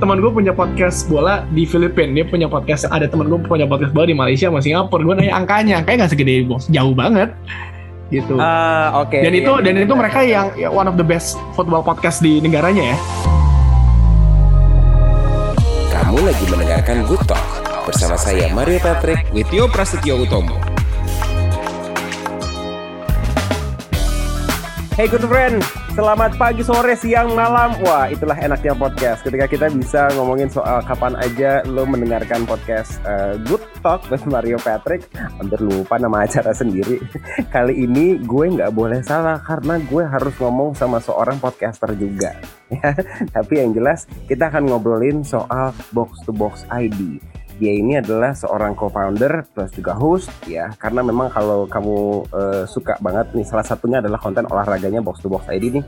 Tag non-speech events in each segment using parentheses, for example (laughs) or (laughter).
teman gue punya podcast bola di Filipina dia punya podcast ada teman gue punya podcast bola di Malaysia sama Singapura gue nanya angkanya kayak nggak segede box jauh banget gitu Ah, oke. dan Iya, itu iya, dan iya. itu mereka yang ya, one of the best football podcast di negaranya ya Kamu lagi mendengarkan Good Talk bersama saya Mario Patrick with Prasetyo Utomo. Hey good friend, selamat pagi, sore, siang, malam. Wah, itulah enaknya podcast. Ketika kita bisa ngomongin soal kapan aja lo mendengarkan podcast eh, Good Talk with Mario Patrick. Hampir lupa nama acara sendiri. (laughs) Kali ini gue nggak boleh salah karena gue harus ngomong sama seorang podcaster juga. (laughs) Ya, Tapi yang jelas kita akan ngobrolin soal Box to Box ID. Dia ini adalah seorang co-founder plus juga host ya karena memang kalau kamu eh, suka banget nih salah satunya adalah konten olahraganya Box to Box ID nih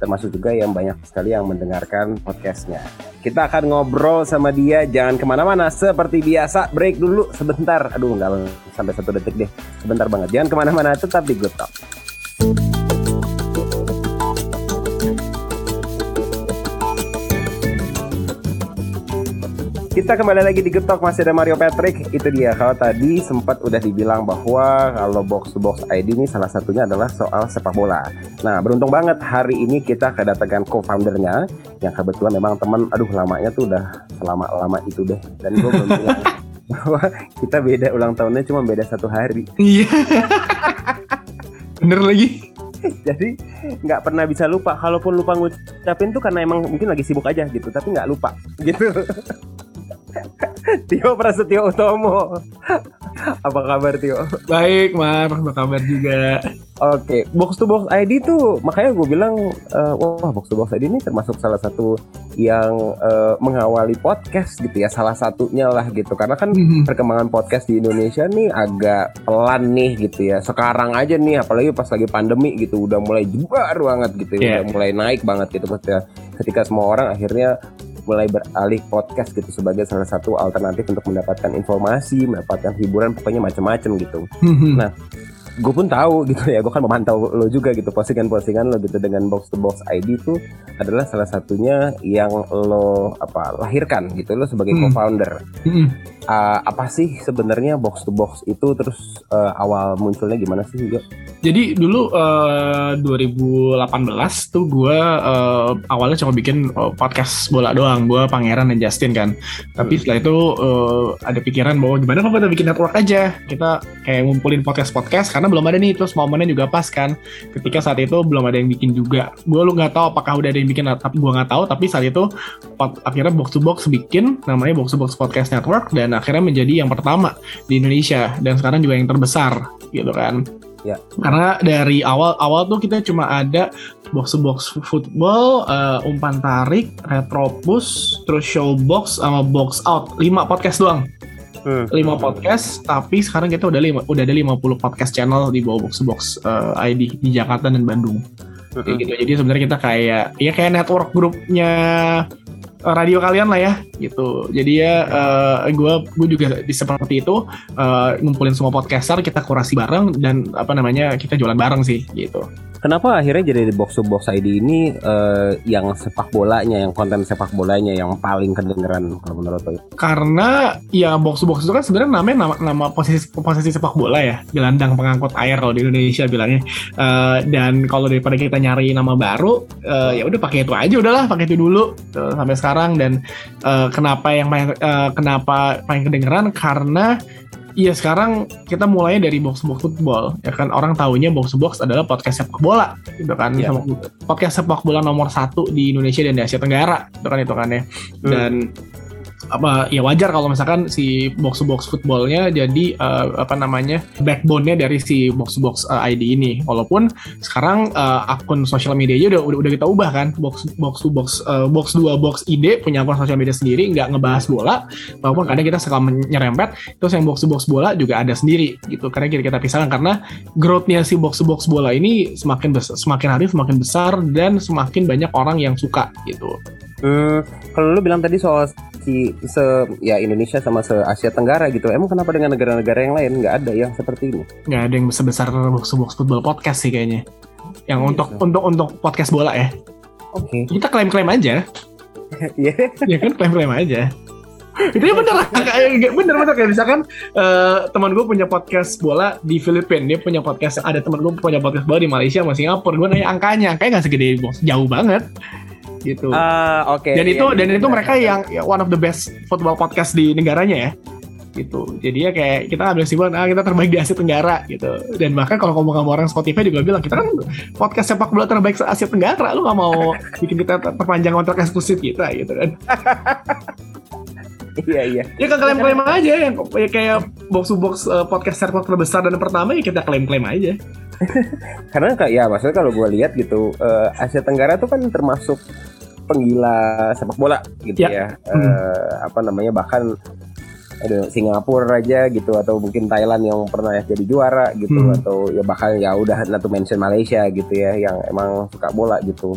termasuk juga yang banyak sekali yang mendengarkan podcastnya. Kita akan ngobrol sama dia, jangan ke mana-mana seperti biasa. Break dulu sebentar. Aduh nggak sampai satu detik deh, sebentar banget. Jangan ke mana-mana, tetap di Good Talk. Kita kembali lagi di Getok masih ada Mario Patrick. Itu dia kalau tadi sempat udah dibilang bahwa kalau box to box ID ini salah satunya adalah soal sepak bola. Nah beruntung banget hari ini kita kedatangan co-foundernya yang kebetulan memang teman. Aduh lamanya tuh udah selama lama itu deh. Dan gue belum bilang (laughs) bahwa kita beda ulang tahunnya cuma beda satu hari. iya bener lagi (laughs) Jadi nggak pernah bisa lupa. Kalaupun lupa ngucapin tuh karena emang mungkin lagi sibuk aja gitu. Tapi nggak lupa gitu. (laughs) Tio Prasetyo Utomo. Apa kabar Tio? baik Mar apa kabar juga Oke, box to box ID tuh makanya gue bilang eh, wah box to box ID ini termasuk salah satu yang eh, mengawali podcast gitu ya, salah satunya lah gitu. Karena kan Mhm. perkembangan podcast di Indonesia nih agak pelan nih gitu ya. Sekarang aja nih apalagi pas lagi pandemi gitu udah mulai jebar banget gitu ya, Iya. udah mulai naik banget gitu ketika, ketika semua orang akhirnya mulai beralih podcast gitu sebagai salah satu alternatif untuk mendapatkan informasi, mendapatkan hiburan, pokoknya macam-macam gitu Mhm. (laughs) gue pun tahu gitu ya gue kan memantau lo juga gitu postingan-postingan lo gitu dengan box to box ID itu adalah salah satunya yang lo apa lahirkan gitu lo sebagai Hmm. co-founder Mhm. Ah, apa sih sebenarnya box to box itu terus eh, awal munculnya gimana sih Yo? Jadi dulu eh, 2018 tuh gue eh, awalnya cuma bikin eh, podcast bola doang, gue Pangeran dan Justin kan. Tapi Hmm. setelah itu eh, ada pikiran bahwa gimana kalau kita bikin network aja, kita kayak ngumpulin podcast podcast karena belum ada nih, terus momennya juga pas kan. Ketika saat itu belum ada yang bikin juga. Gue lu nggak tahu apakah udah ada yang bikin, tapi gue nggak tahu. Tapi saat itu pod- akhirnya box to box bikin namanya box to box podcast network dan akhirnya menjadi yang pertama di Indonesia dan sekarang juga yang terbesar gitu kan. Ya. Karena dari awal-awal tuh kita cuma ada box to box football, eh, umpan tarik, retropus, terus showbox sama box out. 5 podcast doang. Hmm. 5 podcast, tapi sekarang kita udah lima, udah ada 50 podcast channel di bawah box box eh, ID di Jakarta dan Bandung. Kayak gitu. Jadi sebenarnya kita kayak ya kayak network grupnya eh, radio kalian lah ya gitu. Jadi ya gue gue juga di seperti itu eh, ngumpulin semua podcaster kita kurasi bareng dan apa namanya kita jualan bareng sih gitu. Kenapa akhirnya jadi di box to box ID ini eh, yang sepak bolanya, yang konten sepak bolanya yang paling kedengeran kalau menurut lo? Karena ya box to box itu kan sebenarnya namanya nama, nama posisi posisi sepak bola ya, gelandang pengangkut air kalau di Indonesia bilangnya. Eh, dan kalau daripada kita nyari nama baru, eh, ya udah pakai itu aja udahlah, pakai itu dulu eh, sampai sekarang. Dan eh, kenapa yang paling eh, kenapa paling kedengeran karena Iya sekarang kita mulainya dari box box football ya kan? Orang tahunya box box adalah podcast sepak bola gitu kan? Iya. Sama- podcast sepak bola nomor satu di Indonesia dan di Asia Tenggara itu kan itu kan ya. Dan apa ya wajar kalau misalkan si box box footballnya jadi eh, apa namanya backbone-nya dari si box box eh, ID ini. Walaupun sekarang eh, akun sosial medianya udah, udah udah kita ubah kan. Box box to box eh, box 2 box ID punya akun sosial media sendiri nggak ngebahas bola. Walaupun kadang kita suka menyerempet terus yang box to box bola juga ada sendiri gitu. Karena kita, kita pisahkan karena growth-nya si box to box bola ini semakin besar, semakin hari semakin besar dan semakin banyak orang yang suka gitu Hmm, kalau lu bilang tadi soal si se ya Indonesia sama se Asia Tenggara gitu, emang kenapa dengan negara-negara yang lain? Nggak ada yang seperti ini? nggak ada yang sebesar box football podcast sih kayaknya. Yang Iya, untuk untuk untuk podcast bola ya. Oke. kita klaim-klaim aja. (laughs) Iya. ya kan klaim-klaim aja. Itu ya bener (laughs) bener bener. Kayak misalkan uh, teman gue punya podcast bola di Filipina. Dia punya podcast ada teman gue punya podcast bola di Malaysia sama Singapura. Gue nanya angkanya kayak nggak segede bos jauh banget gitu Ah, oke. dan Iya, itu iya, dan iya, itu iya. mereka yang ya, one of the best football podcast di negaranya ya gitu jadi ya kayak kita ambil kesimpulan ah kita terbaik di Asia Tenggara gitu dan bahkan kalau ngomong sama orang Spotify juga bilang kita kan podcast sepak bola terbaik se Asia Tenggara lu gak mau bikin kita perpanjang kontrak eksklusif kita gitu kan (laughs) Iya, iya. ya kan klaim-klaim aja yang ya kayak box to box uh, podcast sepak terbesar dan pertama ya kita klaim-klaim aja (laughs) Karena kayak ya maksudnya kalau gue lihat gitu eh, Asia Tenggara tuh kan termasuk penggila sepak bola gitu Ya. ya. Eh, apa namanya bahkan ada Singapura aja gitu atau mungkin Thailand yang pernah jadi juara gitu Hmm. atau ya bahkan ya udah not to mention Malaysia gitu ya yang emang suka bola gitu.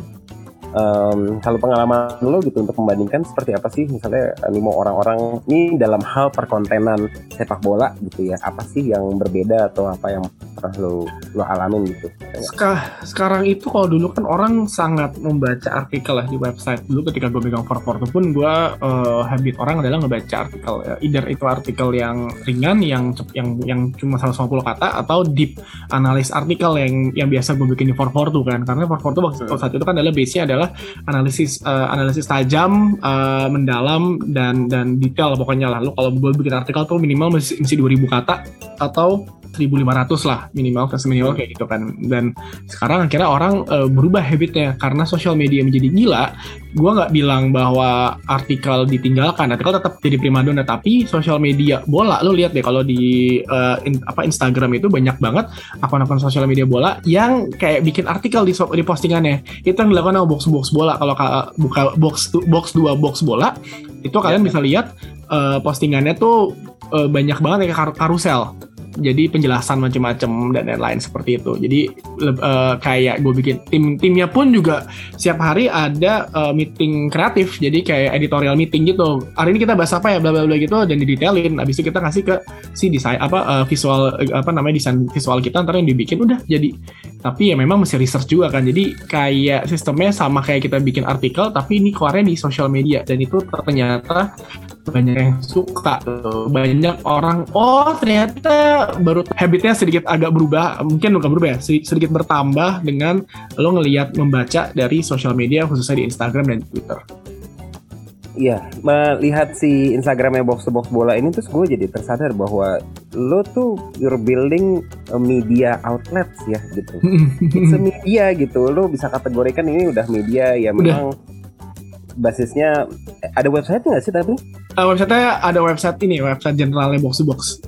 Em, kalau pengalaman lo gitu untuk membandingkan seperti apa sih misalnya animo orang-orang ini dalam hal perkontenan sepak bola gitu ya apa sih yang berbeda atau apa yang pernah lo lo alamin gitu Seka- sekarang itu kalau dulu kan orang sangat membaca artikel lah di website dulu ketika gue megang Forporto pun gue eh, habit orang adalah ngebaca artikel ya. either itu artikel yang ringan yang yang yang cuma 150 kata atau deep analis artikel yang yang biasa gue bikin di Forporto kan karena Forporto waktu Hmm. saat itu kan adalah base-nya adalah analisis eh, analisis tajam eh, mendalam dan dan detail pokoknya lah lu kalau gue bikin artikel tuh minimal mesti, mesti 2000 kata atau 1500 lah minimal ke minimal kayak gitu kan. Dan sekarang akhirnya orang eh, berubah habitnya. Karena sosial media menjadi gila gue nggak bilang bahwa artikel ditinggalkan. Artikel tetap jadi primadona tapi sosial media bola. Lu lihat deh kalau di eh, in- apa Instagram itu banyak banget akun-akun sosial media bola yang kayak bikin artikel di, di postingannya. Itu yang dilakukan sama box box bola. Kalau ka- buka box box dua box bola itu kalian bisa lihat eh, postingannya tuh banyak banget kayak kar- karusel jadi penjelasan macam-macam dan lain-lain seperti itu. Jadi eh, kayak gue bikin tim timnya pun juga setiap hari ada eh, meeting kreatif. Jadi kayak editorial meeting gitu. Hari ini kita bahas apa ya bla bla bla gitu dan didetailin. Habis itu kita kasih ke si desain apa eh, visual apa namanya desain visual kita ntar yang dibikin udah jadi. Tapi ya memang mesti research juga kan. Jadi kayak sistemnya sama kayak kita bikin artikel tapi ini keluarnya di social media. Dan itu ternyata banyak yang suka. Banyak orang oh ternyata baru habitnya sedikit agak berubah. Mungkin bukan berubah ya. Sedi- sedikit bertambah dengan lo ngelihat membaca dari sosial media khususnya di Instagram dan Twitter. Iya, melihat si Instagramnya box to box bola ini terus gue jadi tersadar bahwa lo tuh you're building media outlets ya gitu. (laughs) It's a media gitu, lo bisa kategorikan ini udah media ya memang basisnya eh, ada website nggak sih tapi? Eh, websitenya ada website ini website generalnya box to box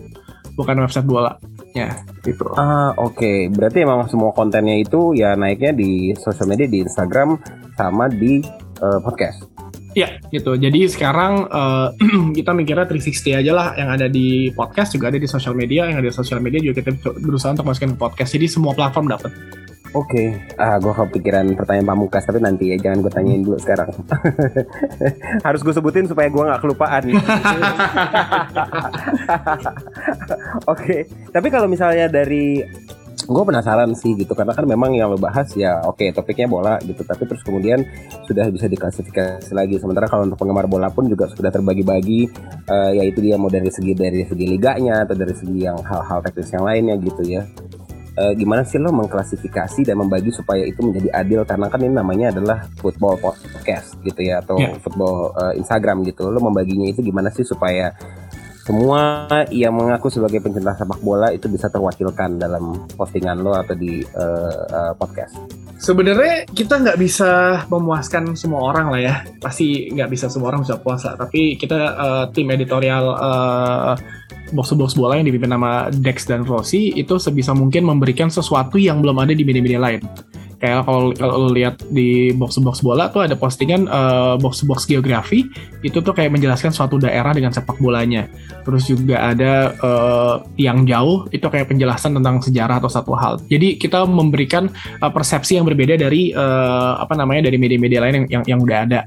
bukan website bola ya gitu Ah oke, berarti emang semua kontennya itu ya naiknya di sosial media di Instagram sama di eh, podcast. Ya, gitu. Jadi sekarang eh, (clears throat) kita mikirnya 360 aja lah yang ada di podcast juga ada di sosial media, yang ada di sosial media juga kita berusaha untuk masukin ke podcast. Jadi semua platform dapat. Oke, ah gue kepikiran pertanyaan pamungkas tapi nanti ya jangan gue tanyain dulu sekarang. (laughs) Harus gue sebutin supaya gue nggak kelupaan. (laughs) Oke, tapi kalau misalnya dari gue penasaran sih gitu karena kan memang yang lo bahas ya oke topiknya bola gitu tapi terus kemudian sudah bisa diklasifikasi lagi. Sementara kalau untuk penggemar bola pun juga sudah terbagi-bagi eh, yaitu dia mau dari segi dari segi liganya atau dari segi yang hal-hal teknis yang lainnya gitu ya. Eh, gimana sih lo mengklasifikasi dan membagi supaya itu menjadi adil? Karena kan ini namanya adalah football podcast gitu ya atau Ya. football eh, Instagram gitu. Lo membaginya itu gimana sih supaya semua yang mengaku sebagai pencinta sepak bola itu bisa terwakilkan dalam postingan lo atau di eh, eh, podcast Sebenarnya kita nggak bisa memuaskan semua orang lah ya. Pasti nggak bisa semua orang bisa puas. Tapi kita eh, tim editorial eh, box box bola yang dipimpin nama Dex dan Rossi itu sebisa mungkin memberikan sesuatu yang belum ada di media-media lain. Kayak kalau kalau lihat di box to box bola tuh ada postingan eh, box to box geografi itu tuh kayak menjelaskan suatu daerah dengan sepak bolanya. Terus juga ada eh, tiang jauh itu kayak penjelasan tentang sejarah atau satu hal. Jadi kita memberikan uh, persepsi yang berbeda dari uh, apa namanya dari media-media lain yang, yang yang udah ada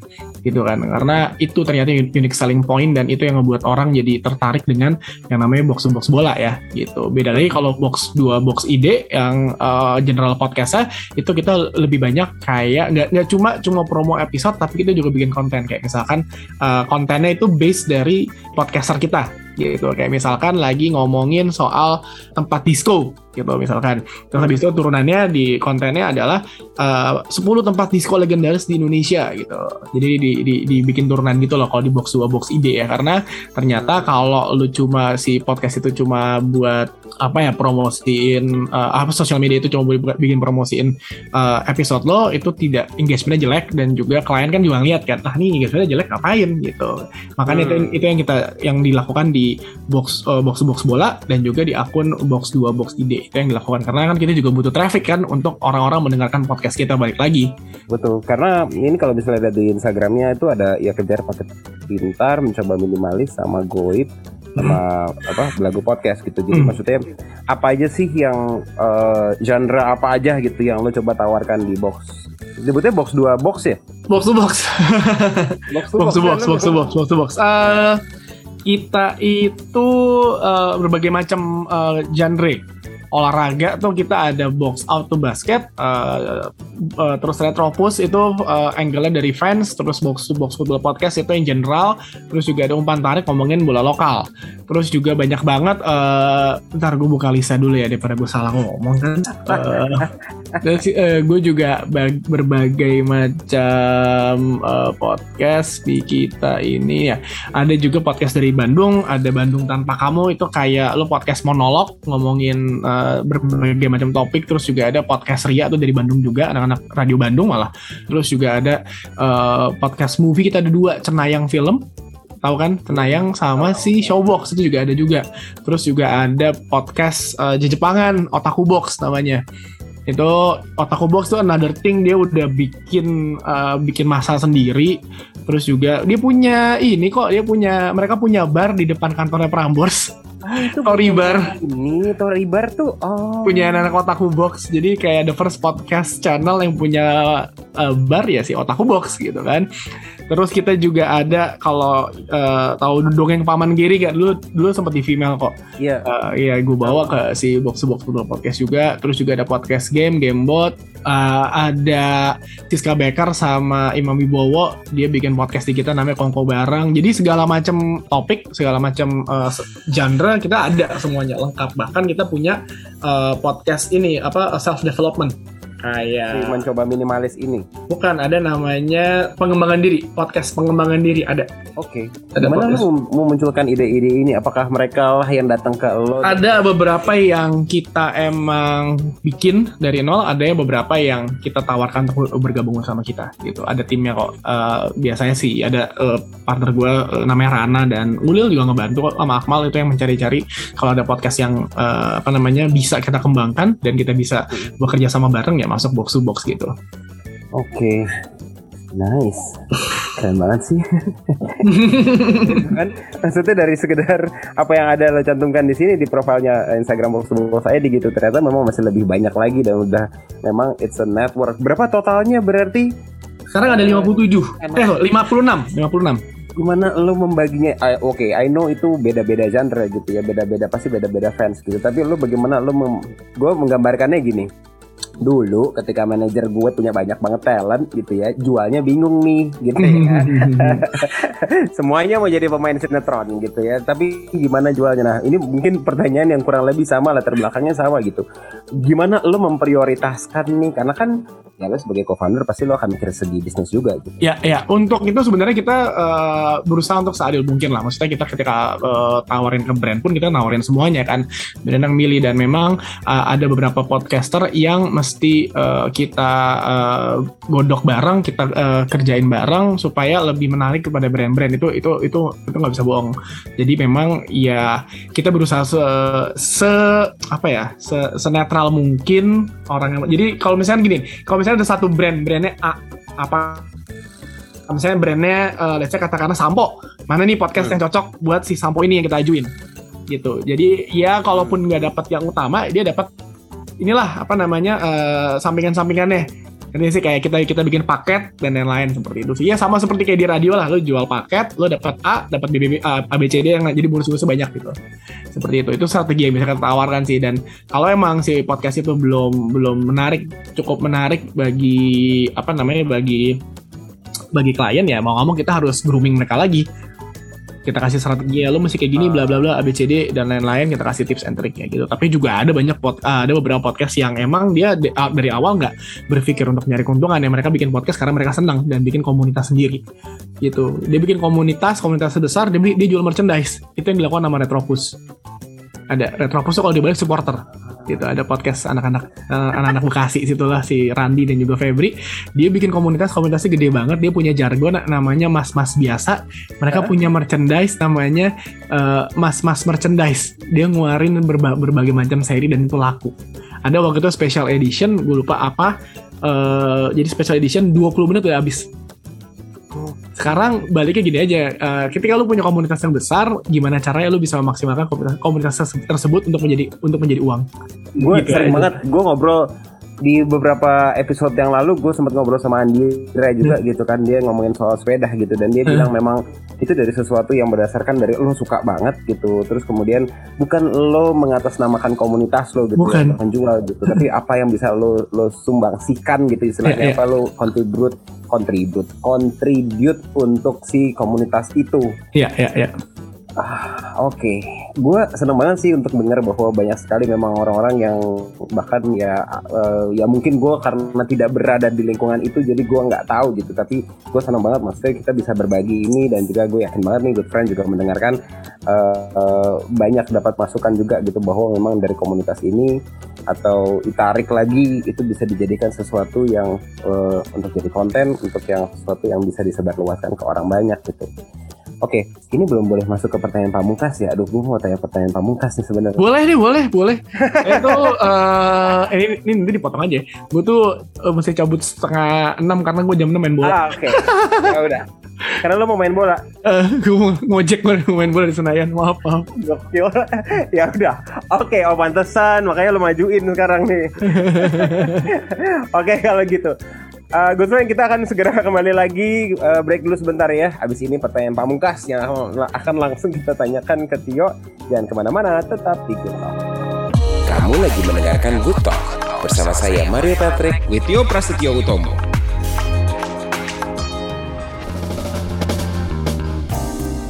gitu kan karena itu ternyata un- unique selling point dan itu yang ngebuat orang jadi tertarik dengan yang namanya box to box bola ya gitu beda lagi kalau box dua box ide yang uh, general podcastnya itu kita lebih banyak kayak nggak nggak cuma cuma promo episode tapi kita juga bikin konten. Kayak misalkan uh, kontennya itu base dari podcaster kita gitu. Kayak misalkan lagi ngomongin soal tempat disco gitu misalkan. Terus habis itu turunannya di kontennya adalah uh, 10 tempat disco legendaris di Indonesia gitu. Jadi di, di, dibikin turunan gitu loh kalau di box 2 box ide ya. Karena ternyata kalau lu cuma si podcast itu cuma buat apa ya promosiin uh, apa sosial media itu cuma boleh bikin promosiin uh, episode lo itu tidak engagementnya jelek dan juga klien kan juga ngeliat kan ah nih engagementnya jelek ngapain? Gitu. Makanya hmm. itu itu yang kita yang dilakukan di box uh, box box bola dan juga di akun box 2 box ide itu yang dilakukan karena kan kita juga butuh traffic kan untuk orang-orang mendengarkan podcast kita balik lagi betul karena ini kalau misalnya di Instagramnya itu ada ya kejar paket pintar mencoba minimalis sama goib sama hmm. (clears throat) apa belagu podcast gitu jadi hmm. maksudnya apa aja sih yang uh, genre apa aja gitu yang lo coba tawarkan di box Sebutnya box 2 box ya? Box to box. box to box, box, box, box, box, box, to box. Uh, kita itu uh, berbagai macam uh, genre olahraga tuh kita ada box out to basket uh, uh, terus retropus itu uh, angle-nya dari fans terus box to box football podcast itu yang general terus juga ada umpan tarik ngomongin bola lokal. Terus juga banyak banget uh, ntar gue buka lista dulu ya daripada gue salah ngomong. (laughs) Kan uh, terus uh, gue juga berbagai macam uh, podcast di kita ini ya. Ada juga podcast dari Bandung ada Bandung tanpa kamu itu kayak lo podcast monolog ngomongin uh, berbagai macam topik terus juga ada podcast Ria tuh dari Bandung juga anak-anak radio Bandung malah. Terus juga ada uh, podcast movie kita ada dua Cenayang Film tahu kan? Cenayang sama si Showbox itu juga ada juga. Terus juga ada podcast uh, Jepangan Otaku Box namanya. Itu Otaku Box tuh another thing dia udah bikin uh, bikin masa sendiri terus juga dia punya ini kok dia punya mereka punya bar di depan kantornya Prambors Oh, itu Toribar. Ini Toribar tuh oh. punya anak-anak Otaku Box. Jadi kayak the first podcast channel yang punya uh, bar ya si Otaku Box gitu kan. Terus kita juga ada kalau uh, tahu dongeng paman Giri gak dulu dulu sempat di female kok. Iya. Yeah. Uh, iya gue bawa ke si box box football podcast juga. Terus juga ada podcast game, gamebot. Uh, ada Siska Becker sama Imam Wibowo dia bikin podcast di kita namanya Kongko Bareng. Jadi segala macam topik, segala macam uh, genre kita ada semuanya lengkap. Bahkan kita punya uh, podcast ini apa self development kayak si mencoba minimalis ini. Bukan ada namanya pengembangan diri. Podcast pengembangan diri ada. Oke. Okay. gimana lu memunculkan ide-ide ini? Apakah mereka lah yang datang ke lo? Ada beberapa yang kita emang bikin dari nol ada yang beberapa yang kita tawarkan untuk bergabung sama kita gitu. Ada timnya kok. Uh, biasanya sih ada uh, partner gue uh, namanya Rana dan Ulil juga ngebantu kok sama Akmal itu yang mencari-cari kalau ada podcast yang uh, apa namanya bisa kita kembangkan dan kita bisa bekerja sama bareng ya masuk box to box gitu. Oke, okay. nice, keren banget sih. (laughs) kan maksudnya dari sekedar apa yang ada lo cantumkan di sini di profilnya Instagram box to box saya di gitu ternyata memang masih lebih banyak lagi dan udah memang it's a network. Berapa totalnya berarti? Sekarang ada 57. Eh, 56, 56 gimana lo membaginya oke okay, I know itu beda-beda genre gitu ya beda-beda pasti beda-beda fans gitu tapi lo bagaimana lo mem gue menggambarkannya gini dulu ketika manajer gue punya banyak banget talent gitu ya jualnya bingung nih gitu ya. (laughs) Semuanya mau jadi pemain sinetron gitu ya tapi gimana jualnya? Nah ini mungkin pertanyaan yang kurang lebih sama latar belakangnya sama gitu. Gimana lo memprioritaskan nih? Karena kan ya lo sebagai co-founder pasti lo akan mikir segi bisnis juga gitu. Ya ya untuk itu sebenarnya kita uh, berusaha untuk seadil mungkin lah. Maksudnya kita ketika uh, tawarin ke brand pun kita nawarin semuanya kan. Brand yang milih dan memang uh, ada beberapa podcaster yang mesti uh, kita uh, godok bareng, kita uh, kerjain bareng supaya lebih menarik kepada brand-brand. Itu itu itu itu nggak bisa bohong. Jadi memang ya kita berusaha se, se apa ya se, senetral mungkin orang yang jadi kalau misalnya gini, kalau misalnya ada satu brand brandnya A apa? Misalnya brandnya uh, let's say katakanlah sampo. Mana nih podcast hmm. yang cocok buat si sampo ini yang kita ajuin? Gitu. Jadi ya kalaupun nggak dapat yang utama dia dapat inilah apa namanya uh, sampingan-sampingannya ini sih kayak kita kita bikin paket dan lain-lain seperti itu sih. Ya sama seperti kayak di radio lah lo jual paket lo dapat A dapat BBB A, ABCD yang jadi bonus-bonus banyak gitu. Seperti itu. Itu strategi yang bisa kita tawarkan sih. Dan kalau emang si podcast itu belum belum menarik cukup menarik bagi apa namanya bagi bagi klien ya mau ngomong kita harus grooming mereka lagi kita kasih strategi ya lo mesti kayak gini bla bla bla ABCD dan lain-lain kita kasih tips and triknya gitu. Tapi juga ada banyak pod, uh, ada beberapa podcast yang emang dia dari awal nggak berpikir untuk nyari keuntungan ya. Mereka bikin podcast karena mereka senang dan bikin komunitas sendiri gitu. Dia bikin komunitas komunitas sebesar dia, dia jual merchandise. Itu yang dilakukan sama Retropus. Ada Retropus tuh kalau dibalik supporter gitu. Ada podcast anak-anak uh, anak-anak Bekasi situlah si Randi dan juga Febri. Dia bikin komunitas komunitasnya gede banget. Dia punya jargon namanya mas-mas biasa. Mereka huh? punya merchandise namanya uh, mas-mas merchandise. Dia ngeluarin berba berbagai macam seri dan itu laku. Ada waktu itu special edition gue lupa apa. Uh, jadi special edition 20 menit udah habis sekarang baliknya gini aja uh, ketika lu punya komunitas yang besar gimana caranya lu bisa memaksimalkan komunitas, komunitas tersebut untuk menjadi untuk menjadi uang gue gitu sering aja. banget gue ngobrol di beberapa episode yang lalu gue sempat ngobrol sama Andira juga hmm. gitu kan dia ngomongin soal sepeda gitu dan dia hmm. bilang memang itu dari sesuatu yang berdasarkan dari lo suka banget gitu terus kemudian bukan lo mengatasnamakan komunitas lo gitu bukan. ya, jual gitu tapi (laughs) apa yang bisa lo lo sumbangsikan gitu istilahnya yeah, yeah. apa lo contribute contribute contribute untuk si komunitas itu iya yeah, iya yeah, iya yeah. Ah, Oke, okay. gue seneng banget sih untuk dengar bahwa banyak sekali memang orang-orang yang bahkan ya uh, ya mungkin gue karena tidak berada di lingkungan itu jadi gue nggak tahu gitu. Tapi gue seneng banget maksudnya kita bisa berbagi ini dan juga gue yakin banget nih good friend juga mendengarkan uh, uh, banyak dapat masukan juga gitu bahwa memang dari komunitas ini atau ditarik lagi itu bisa dijadikan sesuatu yang uh, untuk jadi konten untuk yang sesuatu yang bisa disebarluaskan ke orang banyak gitu. Oke, ini belum boleh masuk ke pertanyaan pamungkas ya. Aduh, gue mau tanya pertanyaan pamungkas nih sebenarnya. Boleh nih, boleh, boleh. (laughs) Itu uh, ini, ini nanti dipotong aja. Gue tuh uh, mesti cabut setengah enam karena gue jam enam main bola. Ah, oke. Okay. (laughs) ya udah. Karena lo mau main bola. Eh, uh, gue mau ngojek gue main bola di Senayan. Maaf, maaf. Gokil. (laughs) ya udah. Oke, okay, oh pantesan. Makanya lo majuin sekarang nih. Oke, okay, kalau gitu. Uh, Good friend, kita akan segera (laughs) kembali lagi uh, break dulu sebentar ya. Habis ini pertanyaan pamungkas yang akan langsung kita tanyakan ke Tio. Jangan ke mana-mana, tetap di Good Talk. Kamu lagi mendengarkan Good Talk bersama saya Mario Patrick with Tio Prasetyo Utomo.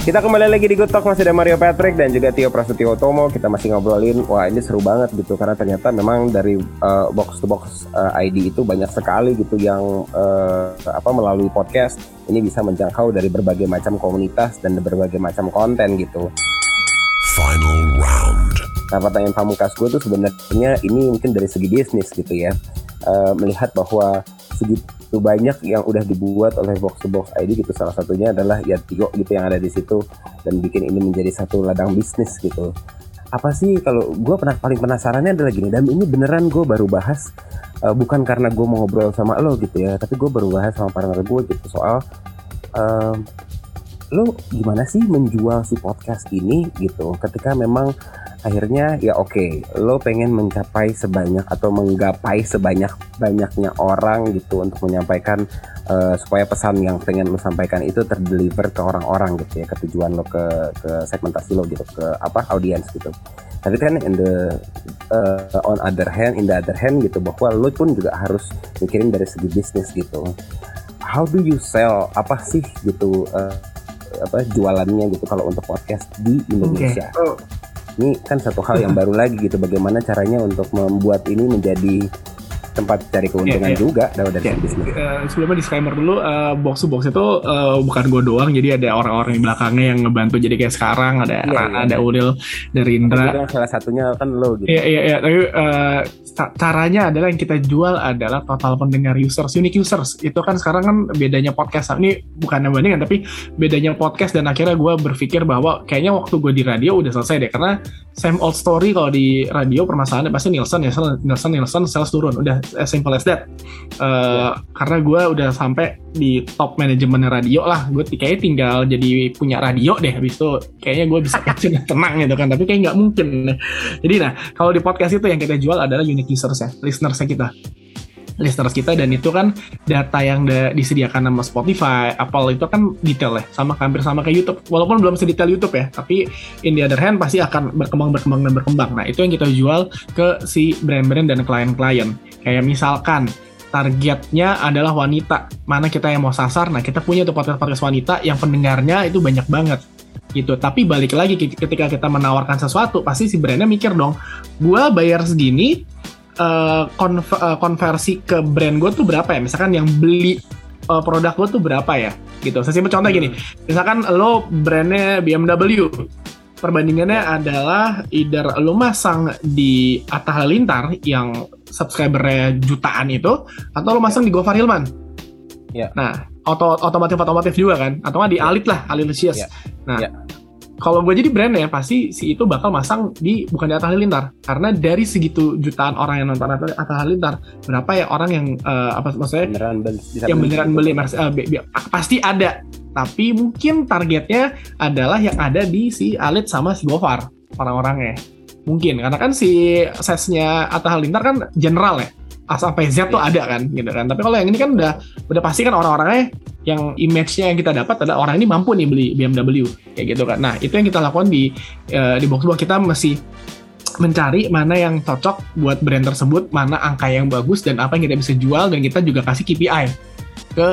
Kita kembali lagi di Good Talk masih ada Mario Patrick dan juga Tio Prasetyo Tomo. Kita masih ngobrolin, wah ini seru banget gitu karena ternyata memang dari uh, box to box uh, ID itu banyak sekali gitu yang uh, apa melalui podcast ini bisa menjangkau dari berbagai macam komunitas dan berbagai macam konten gitu. Final round. Nah pertanyaan pamungkas gue tuh sebenarnya ini mungkin dari segi bisnis gitu ya. Uh, melihat bahwa segitu banyak yang udah dibuat oleh box to box ID gitu. Salah satunya adalah ya Tio gitu yang ada di situ dan bikin ini menjadi satu ladang bisnis gitu. Apa sih kalau gue pernah paling penasarannya adalah gini dan ini beneran gue baru bahas uh, bukan karena gue mau ngobrol sama lo gitu ya tapi gue baru bahas sama partner gue gitu. Soal uh, lo gimana sih menjual si podcast ini gitu? Ketika memang akhirnya ya oke okay, lo pengen mencapai sebanyak atau menggapai sebanyak banyaknya orang gitu untuk menyampaikan uh, supaya pesan yang pengen lo sampaikan itu terdeliver ke orang-orang gitu ya ke tujuan lo ke ke segmentasi lo gitu ke apa audiens gitu tapi kan in the uh, on other hand in the other hand gitu bahwa lo pun juga harus mikirin dari segi bisnis gitu how do you sell apa sih gitu uh, apa jualannya gitu kalau untuk podcast di Indonesia. Okay. Ini kan satu hal yang (laughs) baru lagi gitu bagaimana caranya untuk membuat ini menjadi tempat cari keuntungan yeah, yeah. juga dari yeah. bisnis. Uh, sebelumnya disclaimer dulu, uh, box to box itu uh, bukan gue doang, jadi ada orang-orang di belakangnya yang ngebantu. Jadi kayak sekarang ada yeah, yeah. ada Uril dari Indra. Salah satunya kan lo gitu. Iya iya iya. Tapi uh, caranya adalah yang kita jual adalah total pendengar users, unique users. Itu kan sekarang kan bedanya podcast. Ini bukan bandingan tapi bedanya podcast dan akhirnya gue berpikir bahwa kayaknya waktu gue di radio udah selesai deh karena same old story kalau di radio permasalahannya pasti Nielsen ya Nielsen Nielsen sales turun. Udah as simple as that. Uh, yeah. karena gue udah sampai di top manajemen radio lah. Gue kayaknya tinggal jadi punya radio deh habis itu kayaknya gue bisa (laughs) tenang gitu kan tapi kayak nggak mungkin jadi nah kalau di podcast itu yang kita jual adalah unique users ya listeners kita listeners kita dan itu kan data yang da- disediakan sama Spotify, Apple itu kan detail ya, sama hampir sama kayak YouTube. Walaupun belum sedetail YouTube ya, tapi in the other hand pasti akan berkembang berkembang dan berkembang. Nah itu yang kita jual ke si brand-brand dan klien-klien. Kayak misalkan targetnya adalah wanita, mana kita yang mau sasar. Nah kita punya tuh podcast-podcast wanita yang pendengarnya itu banyak banget gitu. Tapi balik lagi ketika kita menawarkan sesuatu, pasti si brandnya mikir dong, gua bayar segini uh, konver uh, konversi ke brand gue tuh berapa ya? Misalkan yang beli uh, produk gue tuh berapa ya? Gitu. Sesimpel contoh gini, misalkan lo brandnya BMW, perbandingannya adalah either lo masang di Atta Halilintar yang subscribernya jutaan itu, atau lo masang di Gofar Hilman. Ya. Nah, oto otomotif otomotif juga kan, atau nggak di Alit lah, Alit Lucius. Ya. Nah, ya kalau gue jadi brand ya pasti si itu bakal masang di bukan di Atta Halilintar karena dari segitu jutaan orang yang nonton Atta Halilintar berapa ya orang yang uh, apa maksudnya beneran beli, yang beneran beli mas, uh, pasti ada. Tapi mungkin targetnya adalah yang ada di si Alit sama si Gofar orang-orangnya. Mungkin karena kan si size-nya Atta Halilintar kan general ya A sampai Z tuh ada kan gitu kan. Tapi kalau yang ini kan udah udah pasti kan orang-orangnya yang image-nya yang kita dapat adalah orang ini mampu nih beli BMW kayak gitu kan. Nah itu yang kita lakukan di uh, di box box kita masih mencari mana yang cocok buat brand tersebut mana angka yang bagus dan apa yang kita bisa jual dan kita juga kasih KPI ke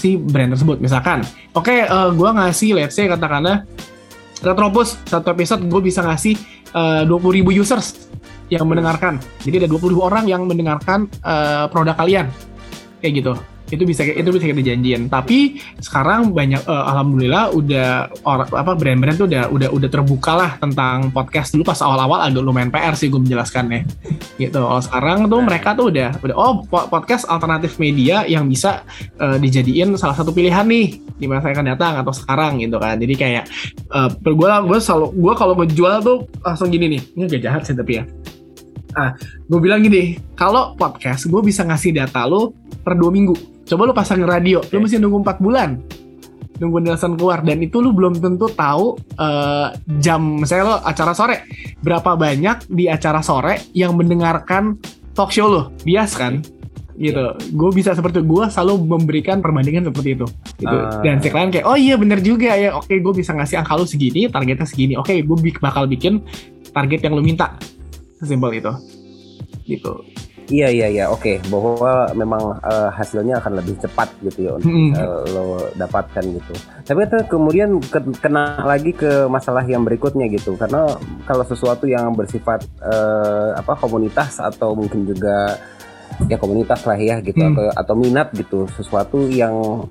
si brand tersebut misalkan. Oke okay, uh, gue ngasih let's say katakanlah Retropus satu episode gue bisa ngasih uh, 20.000 users yang mendengarkan. Jadi ada 20 ribu orang yang mendengarkan uh, produk kalian. Kayak gitu. Itu bisa itu bisa kita janjiin. Tapi sekarang banyak uh, alhamdulillah udah orang apa brand-brand tuh udah udah udah terbuka lah tentang podcast dulu pas awal-awal agak lumayan PR sih gue menjelaskannya. Gitu. Oh, sekarang tuh mereka tuh udah udah oh podcast alternatif media yang bisa uh, dijadiin salah satu pilihan nih di masa yang akan datang atau sekarang gitu kan. Jadi kayak uh, gue gue selalu gue kalau ngejual tuh langsung gini nih. Ini agak jahat sih tapi ya Ah, gue bilang gini, kalau podcast gue bisa ngasih data lo per dua minggu. Coba lo pasang radio, okay. lo mesti nunggu empat bulan. Nunggu Nielsen keluar dan itu lo belum tentu tahu uh, jam misalnya lo acara sore berapa banyak di acara sore yang mendengarkan talk show lo bias kan? Gitu. Gue bisa seperti gue selalu memberikan perbandingan seperti itu. Gitu. Uh. dan si klien kayak oh iya bener juga ya. Oke gue bisa ngasih angka lo segini targetnya segini. Oke gue bakal bikin target yang lo minta sesimpel itu gitu Iya iya iya oke okay. bahwa memang uh, hasilnya akan lebih cepat gitu ya untuk mm. uh, lo dapatkan gitu. Tapi itu kemudian ke kena lagi ke masalah yang berikutnya gitu karena kalau sesuatu yang bersifat uh, apa komunitas atau mungkin juga ya komunitas lah ya gitu mm. atau atau minat gitu sesuatu yang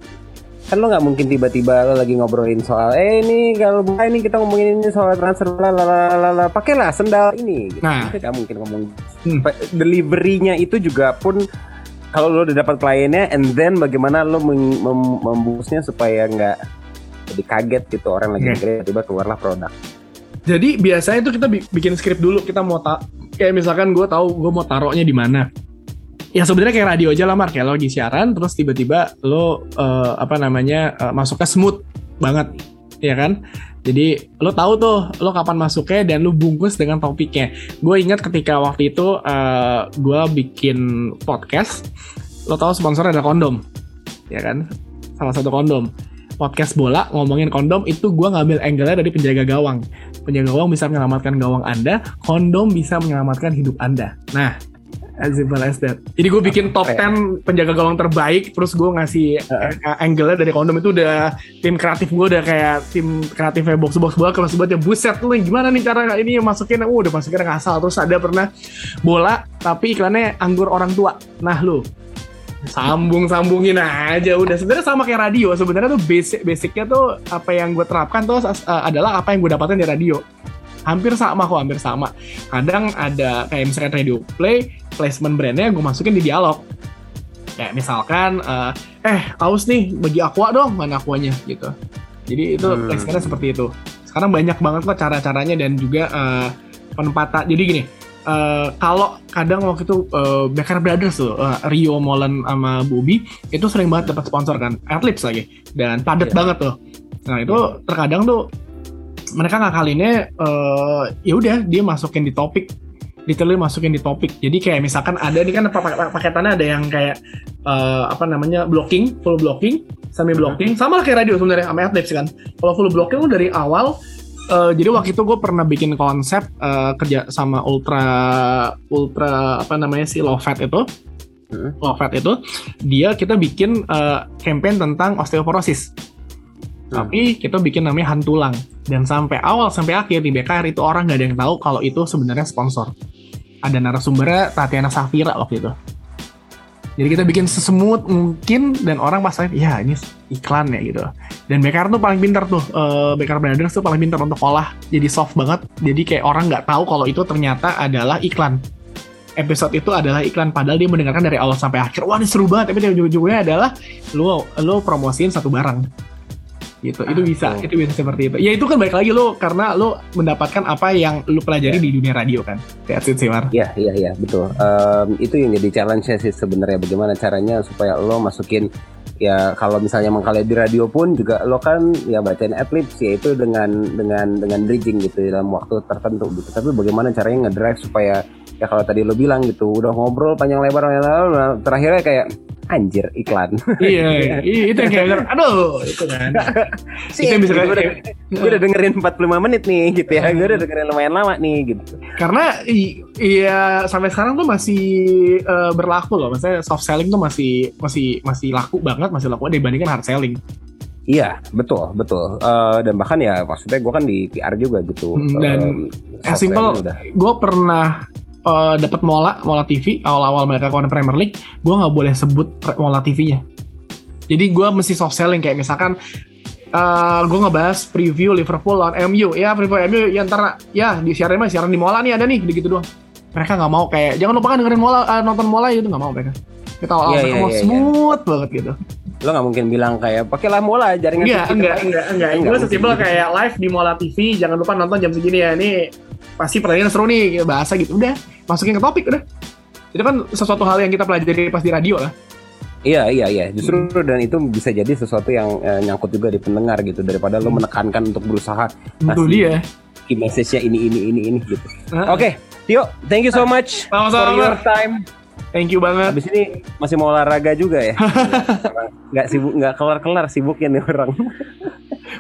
kan lo nggak mungkin tiba-tiba lo lagi ngobrolin soal eh ini kalau buka ini kita ngomongin ini soal transfer lalalala pakailah sendal ini gitu. nah nggak mungkin ngomong hmm. deliverynya itu juga pun kalau lo udah dapat kliennya and then bagaimana lo mem mem membusnya supaya nggak jadi kaget gitu orang lagi yeah. tiba keluarlah produk jadi biasanya itu kita bikin script dulu kita mau tak kayak misalkan gue tahu gue mau taruhnya di mana ya sebenarnya kayak radio aja lah Mark ya lo lagi siaran terus tiba-tiba lo uh, apa namanya uh, masuknya smooth banget ya kan? Jadi lo tahu tuh lo kapan masuknya dan lo bungkus dengan topiknya. Gue ingat ketika waktu itu uh, eh, gue bikin podcast lo tahu sponsor ada kondom ya kan? Salah satu kondom. Podcast bola ngomongin kondom itu gue ngambil angle-nya dari penjaga gawang. Penjaga gawang bisa menyelamatkan gawang anda kondom bisa menyelamatkan hidup anda. Nah As simple as that. Jadi gue bikin top 10 penjaga gawang terbaik, terus gue ngasih uh. angle-nya dari kondom itu udah tim kreatif gue udah kayak tim kreatifnya box box bola kelas buat ya buset lu gimana nih cara ini masukin, uh, udah masukin ngasal terus ada pernah bola tapi iklannya anggur orang tua. Nah lu sambung sambungin aja. Udah sebenarnya sama kayak radio. Sebenarnya tuh basic basicnya tuh apa yang gue terapkan tuh uh, adalah apa yang gue dapatkan di radio hampir sama kok hampir sama. Kadang ada kayak misalkan radio play placement brandnya gue masukin di dialog. Kayak misalkan uh, eh kaos nih bagi aqua dong mana aquanya gitu. Jadi itu hmm. placementnya seperti itu. Sekarang banyak banget kok cara-caranya dan juga uh, penempatan. Jadi gini Uh, kalau kadang waktu itu uh, Becker Brothers tuh uh, Rio Molen sama Bobby itu sering banget dapat sponsor kan Athletes lagi. Dan padat yeah. banget tuh. Nah itu yeah. terkadang tuh mereka ngakalinnya uh, ya udah dia masukin di topik literally masukin di topik. Jadi kayak misalkan ada nih kan pak- pak- paketannya ada yang kayak eh, apa namanya blocking, full blocking, semi blocking, sama lah kayak radio sebenarnya sama adlibs kan. Kalau full blocking lu dari awal eh, jadi waktu itu gue pernah bikin konsep eh, kerja sama ultra ultra apa namanya sih low fat itu Hmm. low fat itu dia kita bikin eh, campaign tentang osteoporosis Hmm. tapi kita bikin namanya hantulang dan sampai awal sampai akhir di BKR itu orang nggak ada yang tahu kalau itu sebenarnya sponsor. Ada narasumbernya Tatiana Safira waktu itu. Jadi kita bikin sesemut mungkin dan orang pas lihat ya ini iklan ya gitu. Dan BKR tuh paling pintar tuh eh, BKR Brothers tuh paling pintar untuk olah. Jadi soft banget. Jadi kayak orang nggak tahu kalau itu ternyata adalah iklan. Episode itu adalah iklan padahal dia mendengarkan dari awal sampai akhir. Wah ini seru banget. Tapi ujung-ujungnya adalah lu lu promosiin satu barang gitu itu bisa Oh. itu bisa seperti itu ya itu kan baik lagi lu karena lu mendapatkan apa yang lu pelajari di dunia radio kan that's it sih Mar Iya, iya, iya, betul. Em, itu yang jadi challenge sih sebenarnya bagaimana caranya supaya lo masukin ya kalau misalnya emang kalian di radio pun juga lo kan ya bacain adlibs ya itu dengan dengan dengan bridging gitu dalam waktu tertentu gitu. Tapi bagaimana caranya ngedrive supaya ya kalau tadi lo bilang gitu udah ngobrol panjang lebar panjang lebar terakhirnya kayak anjir iklan. iya, iya, itu yang kayak aduh (laughs) itu kan Sih, Itu bisa gue udah, (laughs) gue udah dengerin 45 menit nih gitu ya. Gue udah dengerin lumayan lama nih gitu. karena iya sampai sekarang tuh masih eh, berlaku loh maksudnya soft selling tuh masih masih masih laku banget masih laku dibandingkan hard selling Iya, betul, betul. Eh, dan bahkan ya maksudnya gue kan di PR juga gitu. Hmm, dan software simple gue pernah eh, dapat mola mola TV awal-awal mereka kawan Premier League gue nggak boleh sebut mola TV-nya jadi gue mesti soft selling kayak misalkan eh gue ngebahas preview Liverpool lawan MU ya preview MU ya ntar ya di siaran mah siaran di mola nih ada nih gitu doang mereka nggak mau kayak jangan lupa kan dengerin mola eh, nonton mola itu nggak mau mereka kita awal-awal mereka iya, mau iya, iya. smooth banget gitu Lo nggak mungkin bilang kayak pakailah mola jaringan enggak TV enggak terbaik." enggak enggak Nggak gue mungkin sesimpel gitu. kayak live di mola TV jangan lupa nonton jam segini ya ini pasti pertandingan seru nih bahasa gitu udah masukin ke topik udah itu kan sesuatu hal yang kita pelajari pas di radio lah Iya iya iya. Justru dan itu bisa jadi sesuatu yang eh, nyangkut juga di pendengar gitu daripada lo menekankan untuk berusaha Masih. dia key message-nya ini ini ini ini gitu. Nah, Oke, Tio, thank you so much Sama-sama, for your time. thank you banget Habis ini masih mau olahraga juga ya. (laughs) Nggak sibuk nggak kelar-kelar sibuknya nih orang.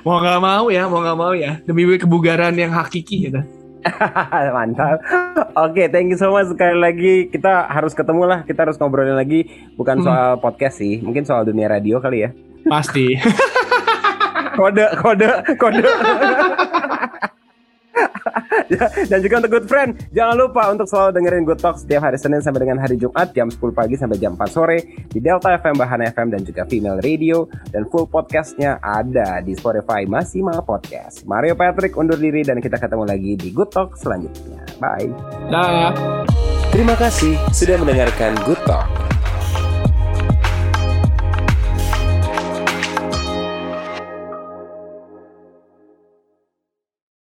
mau nggak mau ya mau nggak mau ya demi kebugaran yang hakiki gitu (laughs) Mantap. Oke, thank you so much sekali lagi. Kita harus ketemu lah. Kita harus ngobrolin lagi bukan Hmm. soal podcast sih, mungkin soal dunia radio kali ya. pasti (laughs) Kode, kode, kode. (laughs) (laughs) Dan juga untuk good friend, jangan lupa untuk selalu dengerin Good Talk setiap hari Senin sampai dengan hari Jumat jam 10 pagi sampai jam 4 sore di Delta FM, Bahana FM dan juga Female Radio dan full podcastnya ada di Spotify Masima Podcast. Mario Patrick undur diri dan kita ketemu lagi di Good Talk selanjutnya. Bye. dah Terima kasih sudah mendengarkan Good Talk.